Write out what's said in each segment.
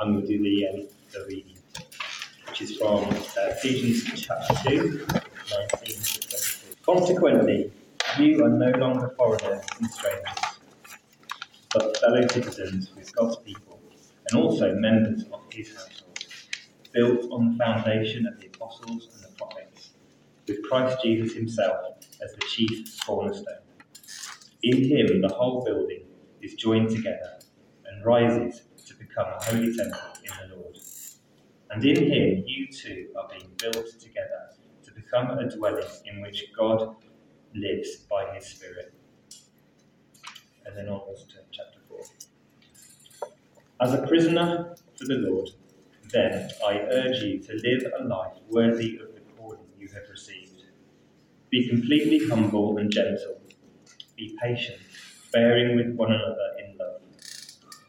I'm going to do the, um, the reading, which is from uh, Ephesians chapter 2, 19 to 22. Consequently, you are no longer foreigners and strangers, but fellow citizens with God's people, and also members of his household, built on the foundation of the apostles and the prophets, with Christ Jesus himself as the chief cornerstone. In him, the whole building is joined together and rises become a holy temple in the Lord. And in him, you too are being built together to become a dwelling in which God lives by his Spirit. And then onwards to chapter 4. As a prisoner for the Lord, then I urge you to live a life worthy of the calling you have received. Be completely humble and gentle. Be patient, bearing with one another in love.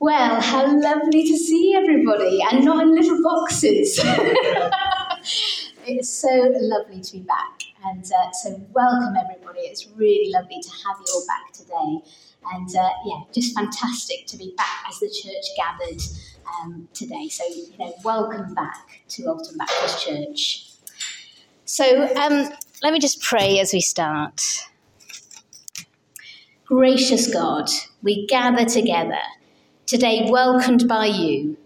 Well, how lovely to see everybody and not in little boxes. it's so lovely to be back. And uh, so, welcome everybody. It's really lovely to have you all back today. And uh, yeah, just fantastic to be back as the church gathered um, today. So, you know, welcome back to Alton Baptist Church. So, um, let me just pray as we start. Gracious God, we gather together today, welcomed by you.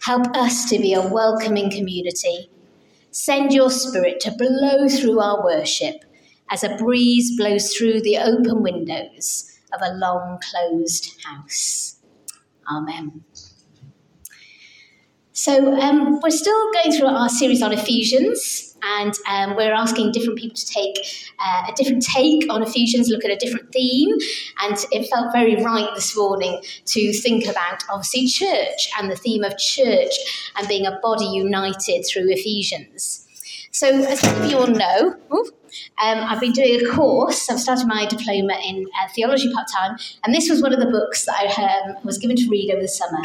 Help us to be a welcoming community. Send your spirit to blow through our worship as a breeze blows through the open windows of a long closed house. Amen. So, um, we're still going through our series on Ephesians, and um, we're asking different people to take uh, a different take on Ephesians, look at a different theme. And it felt very right this morning to think about, obviously, church and the theme of church and being a body united through Ephesians. So, as many of you all know, um, I've been doing a course. I've started my diploma in uh, theology part time, and this was one of the books that I um, was given to read over the summer.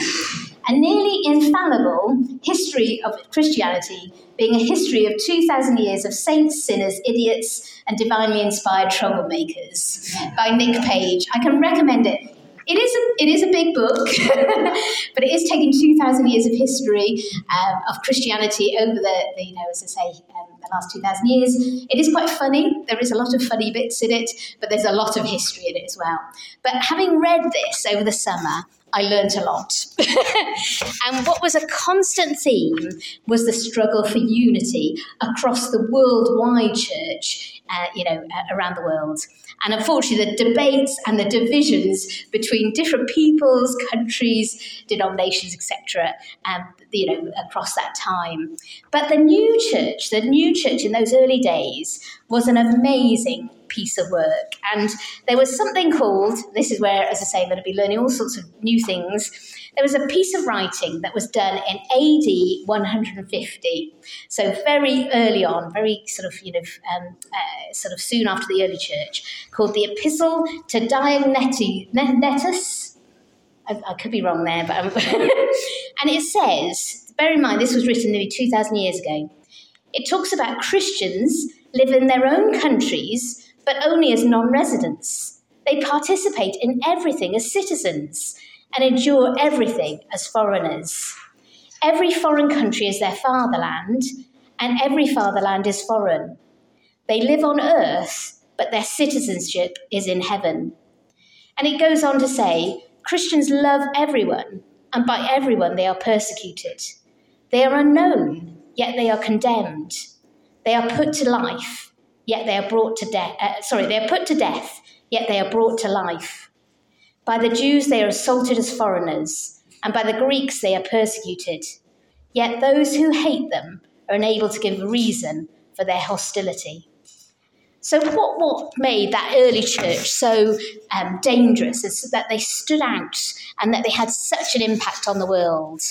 A nearly infallible history of Christianity, being a history of 2,000 years of saints, sinners, idiots, and divinely inspired troublemakers by Nick Page. I can recommend it it is a, it is a big book, but it is taking two thousand years of history um, of Christianity over the, the, you know as I say last two thousand years. It is quite funny. There is a lot of funny bits in it, but there's a lot of history in it as well. But having read this over the summer, I learnt a lot. and what was a constant theme was the struggle for unity across the worldwide church, uh, you know, uh, around the world. And unfortunately, the debates and the divisions between different peoples, countries, denominations, etc., um, you know, across that time. But the new church, the new church in those early days, was an amazing piece of work. And there was something called, this is where, as I say, I'm going to be learning all sorts of new things. There was a piece of writing that was done in AD 150. So very early on, very sort of, you know, um, uh, sort of soon after the early church, called the Epistle to Diognetus. I, I could be wrong there, but and it says, bear in mind, this was written nearly 2,000 years ago. It talks about Christians live in their own countries but only as non residents. They participate in everything as citizens and endure everything as foreigners. Every foreign country is their fatherland, and every fatherland is foreign. They live on earth, but their citizenship is in heaven. And it goes on to say Christians love everyone, and by everyone they are persecuted. They are unknown, yet they are condemned. They are put to life, yet they are brought to death. Uh, sorry, they are put to death, yet they are brought to life. By the Jews they are assaulted as foreigners, and by the Greeks they are persecuted. Yet those who hate them are unable to give reason for their hostility. So, what, what made that early church so um, dangerous is that they stood out and that they had such an impact on the world.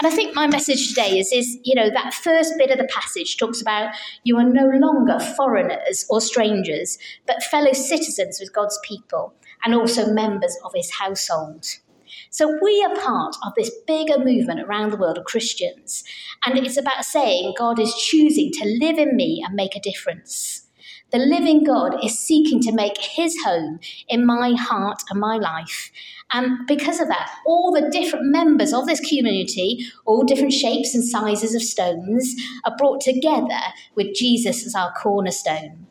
And I think my message today is, is, you know, that first bit of the passage talks about you are no longer foreigners or strangers, but fellow citizens with God's people and also members of his household. So we are part of this bigger movement around the world of Christians. And it's about saying God is choosing to live in me and make a difference. The living God is seeking to make his home in my heart and my life. And because of that, all the different members of this community, all different shapes and sizes of stones, are brought together with Jesus as our cornerstone.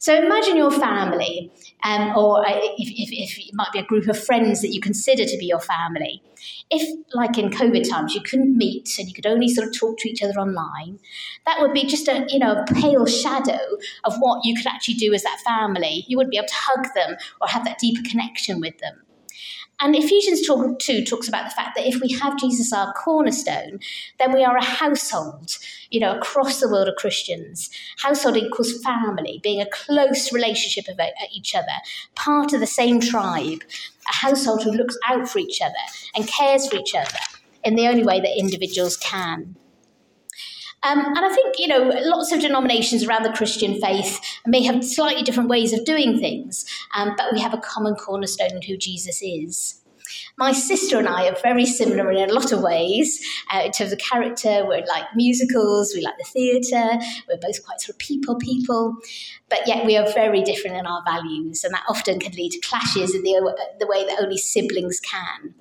So imagine your family, um, or uh, if, if, if, it might be a group of friends that you consider to be your family. If, like in COVID times, you couldn't meet and you could only sort of talk to each other online, that would be just a you know a pale shadow of what you could actually do as that family. You wouldn't be able to hug them or have that deeper connection with them. And Ephesians 2 talks about the fact that if we have Jesus our cornerstone, then we are a household, you know, across the world of Christians. Household equals family, being a close relationship of uh, each other, part of the same tribe, a household who looks out for each other and cares for each other in the only way that individuals can. Um, and I think, you know, lots of denominations around the Christian faith may have slightly different ways of doing things, um, but we have a common cornerstone in who Jesus is. My sister and I are very similar in a lot of ways uh, in terms of character. We're like musicals, we like the theatre, we're both quite sort of people people, but yet we are very different in our values, and that often can lead to clashes in the, the way that only siblings can.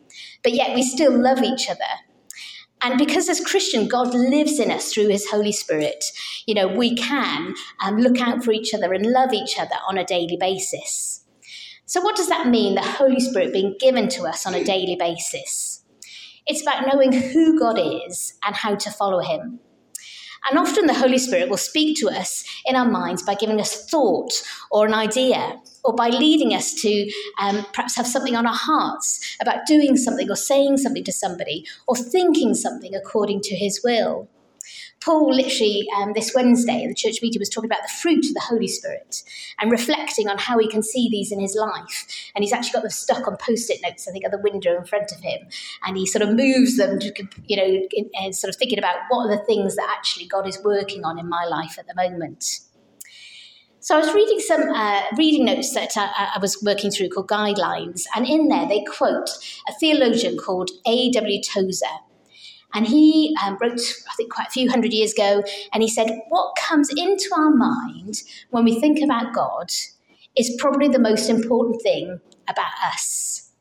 But yet we still love each other and because as Christian, God lives in us through his Holy Spirit, you know, we can um, look out for each other and love each other on a daily basis. So, what does that mean, the Holy Spirit being given to us on a daily basis? It's about knowing who God is and how to follow him. And often the Holy Spirit will speak to us in our minds by giving us thought or an idea, or by leading us to um, perhaps have something on our hearts about doing something or saying something to somebody or thinking something according to his will. Paul, literally, um, this Wednesday in the church meeting, was talking about the fruit of the Holy Spirit and reflecting on how he can see these in his life. And he's actually got them stuck on post it notes, I think, at the window in front of him. And he sort of moves them to, you know, and sort of thinking about what are the things that actually God is working on in my life at the moment. So I was reading some uh, reading notes that I, I, was working through called Guidelines, and in there they quote a theologian called A.W. Tozer. And he um, wrote, I think, quite a few hundred years ago, and he said, What comes into our mind when we think about God is probably the most important thing about us.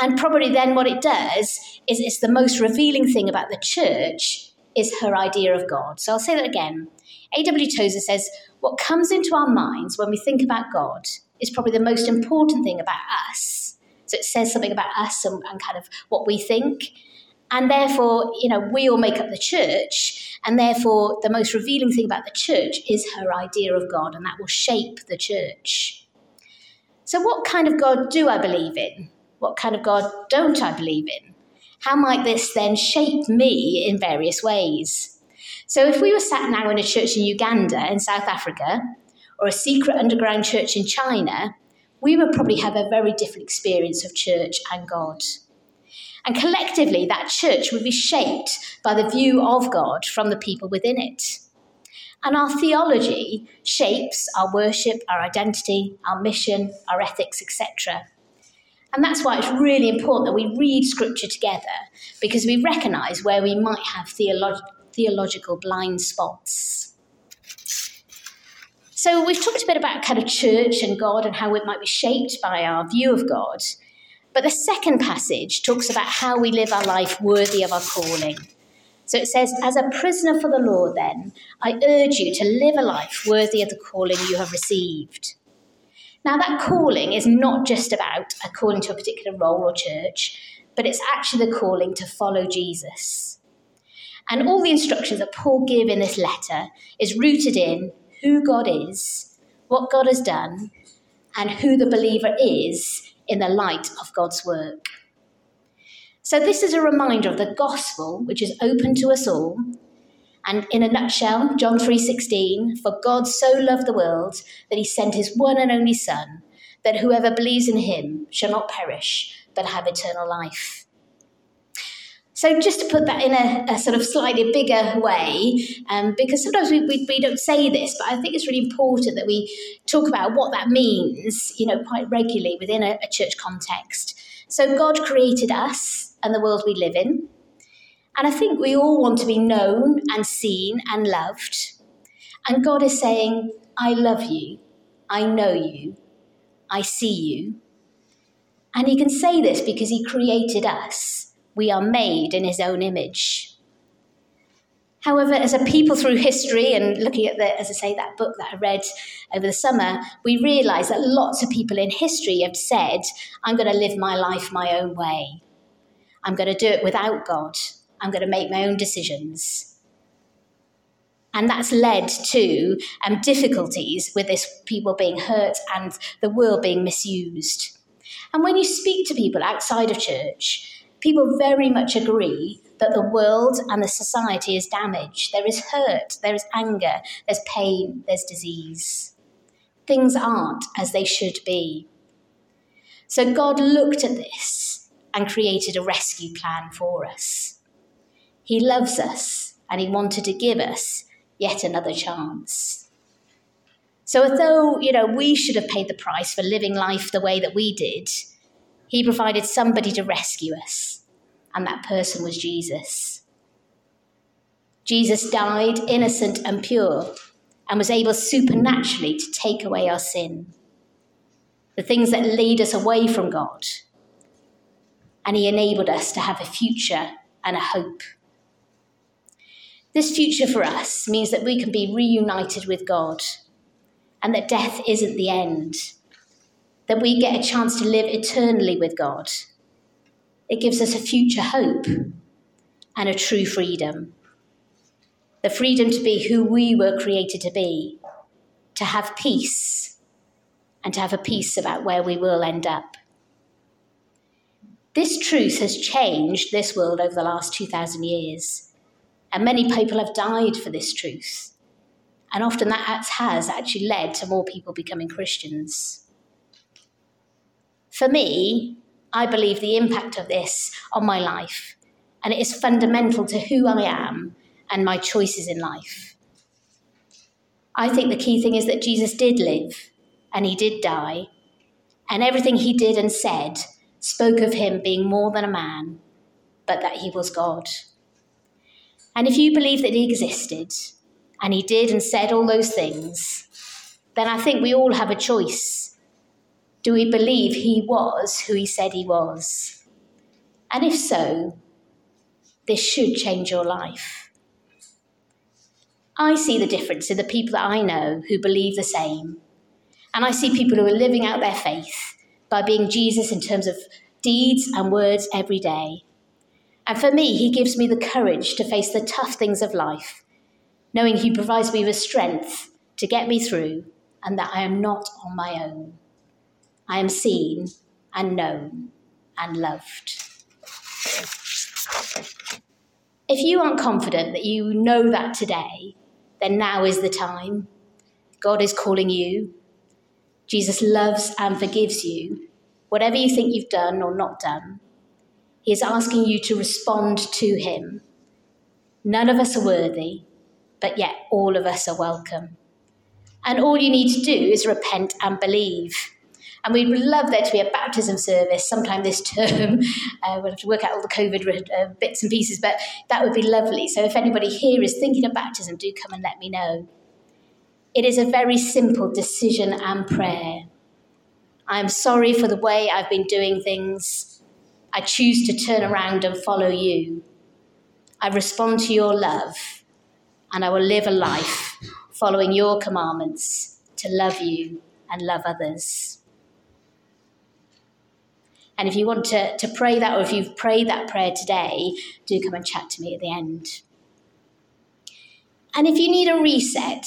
And probably then what it does is it's the most revealing thing about the church is her idea of God. So I'll say that again. A.W. Tozer says, What comes into our minds when we think about God is probably the most important thing about us. So it says something about us and, and kind of what we think. And therefore, you know, we all make up the church, and therefore, the most revealing thing about the church is her idea of God, and that will shape the church. So, what kind of God do I believe in? What kind of God don't I believe in? How might this then shape me in various ways? So, if we were sat now in a church in Uganda, in South Africa, or a secret underground church in China, we would probably have a very different experience of church and God. And collectively, that church would be shaped by the view of God from the people within it. And our theology shapes our worship, our identity, our mission, our ethics, etc. And that's why it's really important that we read scripture together because we recognize where we might have theolo- theological blind spots. So, we've talked a bit about kind of church and God and how it might be shaped by our view of God. But the second passage talks about how we live our life worthy of our calling. So it says, As a prisoner for the Lord, then, I urge you to live a life worthy of the calling you have received. Now, that calling is not just about a calling to a particular role or church, but it's actually the calling to follow Jesus. And all the instructions that Paul give in this letter is rooted in who God is, what God has done, and who the believer is in the light of God's work. So, this is a reminder of the gospel, which is open to us all. And in a nutshell, John 3:16, for God so loved the world that he sent his one and only son, that whoever believes in him shall not perish, but have eternal life. So, just to put that in a, a sort of slightly bigger way, um, because sometimes we, we, we, don't say this, but I think it's really important that we talk about what that means, you know, quite regularly within a, a church context. So, God created us and the world we live in. And I think we all want to be known and seen and loved. And God is saying, I love you, I know you, I see you. And He can say this because He created us we are made in his own image. However, as a people through history and looking at the, as I say, that book that I read over the summer, we realise that lots of people in history have said, I'm going to live my life my own way. I'm going to do it without God. I'm going to make my own decisions. And that's led to um, difficulties with this people being hurt and the world being misused. And when you speak to people outside of church, people very much agree that the world and the society is damaged. There is hurt, there is anger, there's pain, there's disease. Things aren't as they should be. So God looked at this and created a rescue plan for us. He loves us and He wanted to give us yet another chance. So, although, you know, we should have paid the price for living life the way that we did, he provided somebody to rescue us, and that person was Jesus. Jesus died innocent and pure and was able supernaturally to take away our sin, the things that lead us away from God. And he enabled us to have a future and a hope. This future for us means that we can be reunited with God and that death isn't the end that we get a chance to live eternally with God. It gives us a future hope and a true freedom. The freedom to be who we were created to be, to have peace, and to have a peace about where we will end up. This truth has changed this world over the last 2,000 years, and many people have died for this truth. And often that has actually led to more people becoming Christians. For me, I believe the impact of this on my life, and it is fundamental to who I am and my choices in life. I think the key thing is that Jesus did live and he did die, and everything he did and said spoke of him being more than a man, but that he was God. And if you believe that he existed and he did and said all those things, then I think we all have a choice do we believe he was who he said he was? And if so, this should change your life. I see the difference in the people that I know who believe the same. And I see people who are living out their faith by being Jesus in terms of deeds and words every day. And for me, he gives me the courage to face the tough things of life, knowing he provides me with strength to get me through and that I am not on my own. I am seen and known and loved. If you aren't confident that you know that today, then now is the time. God is calling you. Jesus loves and forgives you, whatever you think you've done or not done. He is asking you to respond to Him. None of us are worthy, but yet all of us are welcome. And all you need to do is repent and believe. And we would love there to be a baptism service sometime this term. Uh, we'll have to work out all the COVID uh, bits and pieces, but that would be lovely. So if anybody here is thinking of baptism, do come and let me know. It is a very simple decision and prayer. I am sorry for the way I've been doing things. I choose to turn around and follow you. I respond to your love, and I will live a life following your commandments to love you and love others. And if you want to, to pray that, or if you've prayed that prayer today, do come and chat to me at the end. And if you need a reset,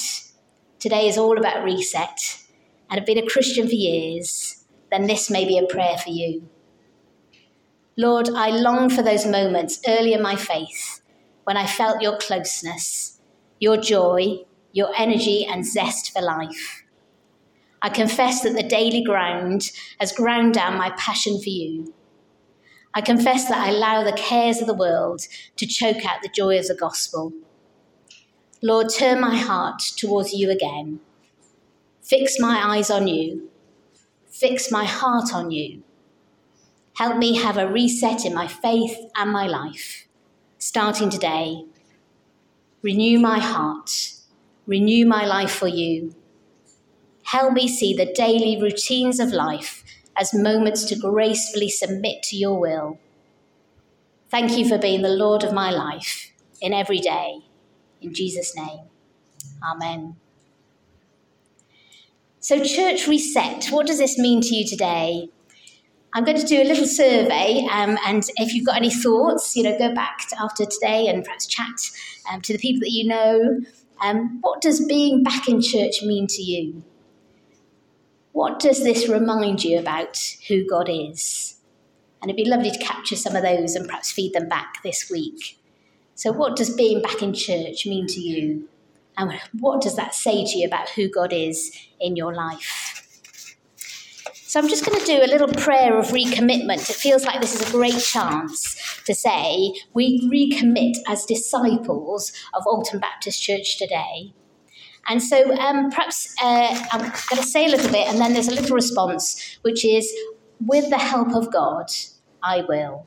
today is all about reset, and have been a Christian for years, then this may be a prayer for you. Lord, I long for those moments early in my faith when I felt your closeness, your joy, your energy, and zest for life. I confess that the daily ground has ground down my passion for you. I confess that I allow the cares of the world to choke out the joy of the gospel. Lord, turn my heart towards you again. Fix my eyes on you. Fix my heart on you. Help me have a reset in my faith and my life, starting today. Renew my heart. Renew my life for you. Help me see the daily routines of life as moments to gracefully submit to your will. Thank you for being the Lord of my life in every day. In Jesus' name, Amen. So, church reset, what does this mean to you today? I'm going to do a little survey, um, and if you've got any thoughts, you know, go back to after today and perhaps chat um, to the people that you know. Um, what does being back in church mean to you? What does this remind you about who God is? And it'd be lovely to capture some of those and perhaps feed them back this week. So, what does being back in church mean to you? And what does that say to you about who God is in your life? So, I'm just going to do a little prayer of recommitment. It feels like this is a great chance to say we recommit as disciples of Alton Baptist Church today and so um, perhaps uh, I'm going to say a little bit, and then there's a little response, which is, with the help of God, I will.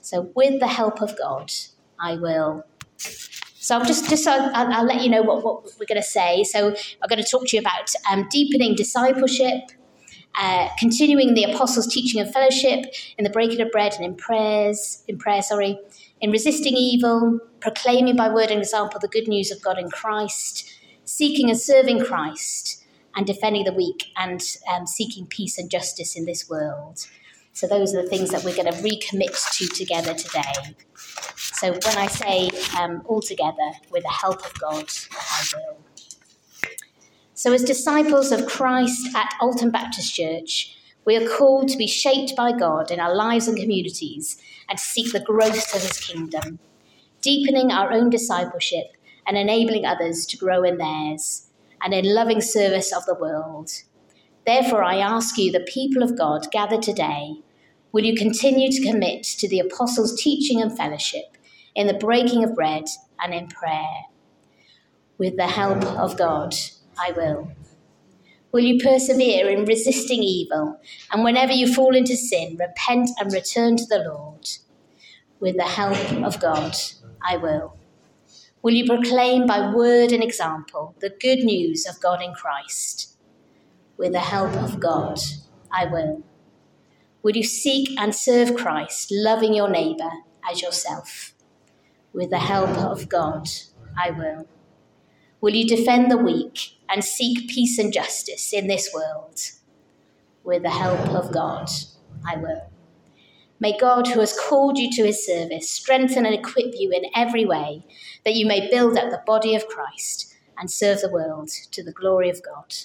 So, with the help of God, I will. So, I'll just, just I'll, I'll let you know what, what we're going to say. So, I'm going to talk to you about um, deepening discipleship, uh, continuing the apostles' teaching and fellowship in the breaking of bread and in prayers, in prayer, sorry, in resisting evil, proclaiming by word and example the good news of God in Christ, seeking and serving Christ and defending the weak and um, seeking peace and justice in this world. So, those are the things that we're going to recommit to together today. So, when I say um, all together, with the help of God, I will. So, as disciples of Christ at Alton Baptist Church, we are called to be shaped by God in our lives and communities and seek the growth of his kingdom, deepening our own discipleship and enabling others to grow in theirs, and in loving service of the world. Therefore, I ask you, the people of God gathered today, will you continue to commit to the apostles' teaching and fellowship, in the breaking of bread and in prayer? With the help of God, I will. Will you persevere in resisting evil, and whenever you fall into sin, repent and return to the Lord? With the help of God, I will. Will you proclaim by word and example the good news of God in Christ? With the help of God, I will. Will you seek and serve Christ, loving your neighbour as yourself? With the help of God, I will. Will you defend the weak and seek peace and justice in this world? With the help of God, I will. May God, who has called you to his service, strengthen and equip you in every way, that you may build up the body of Christ and serve the world to the glory of God.